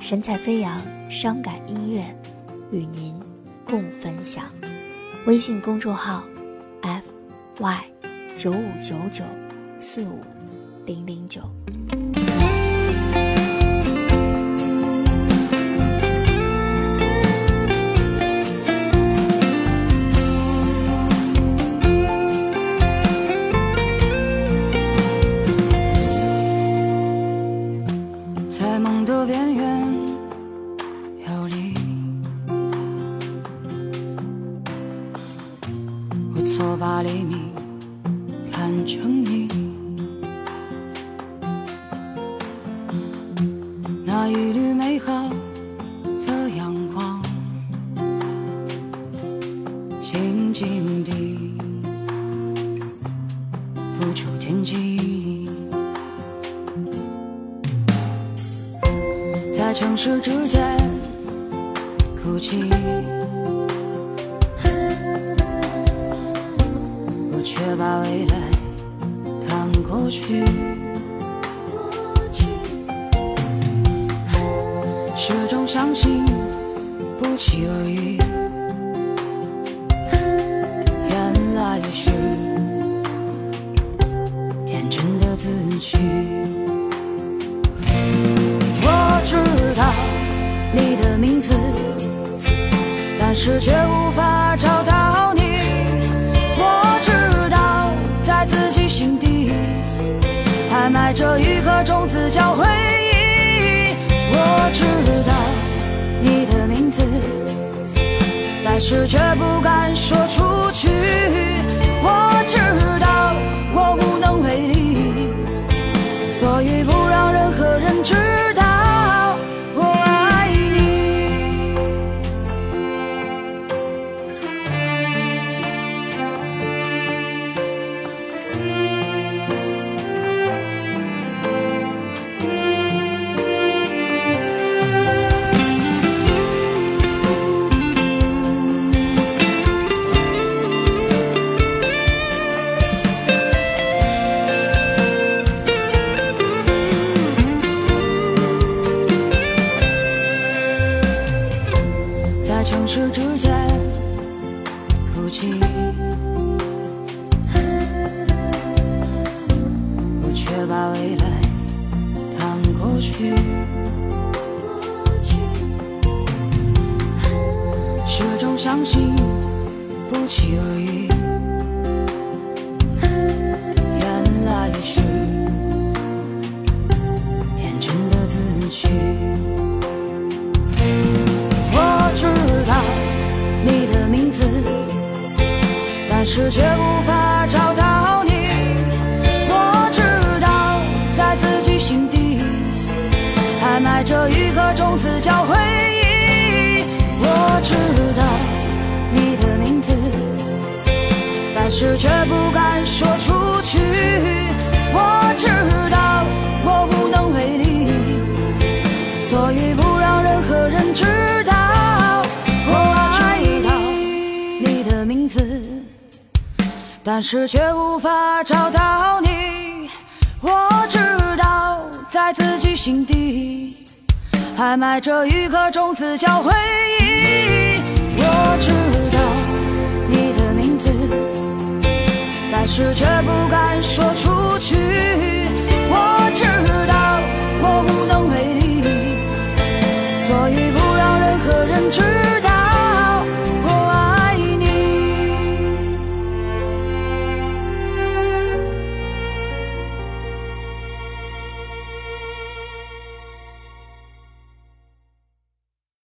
神采飞扬，伤感音乐，与您共分享。微信公众号：f y 九五九九四五零零九。错把黎明看成你，那一缕美好的阳光，静静地付出天际，在城市之间哭泣。却把未来当过去，始终相信不期而遇，原来是天真的自己。我知道你的名字，但是却无法埋着一颗种子叫回忆，我知道你的名字，但是却不敢说出去。我知道我无能为力，所以不让任何人知。城市之间哭泣我却把未来当过去。始终相信不期而遇。是却无法找到你。我知道，在自己心底还。埋着一颗种子叫回忆，我知道你的名字，但是却不敢说出去。我知道我无能为力，所以不让任何人知道。我知道你的名字，但是却无法找到你，我知道在自己心底还埋着一颗种子叫回忆，我知道你的名字，但是却不敢说出去，我知道我无能为力，所以不让任何人知道。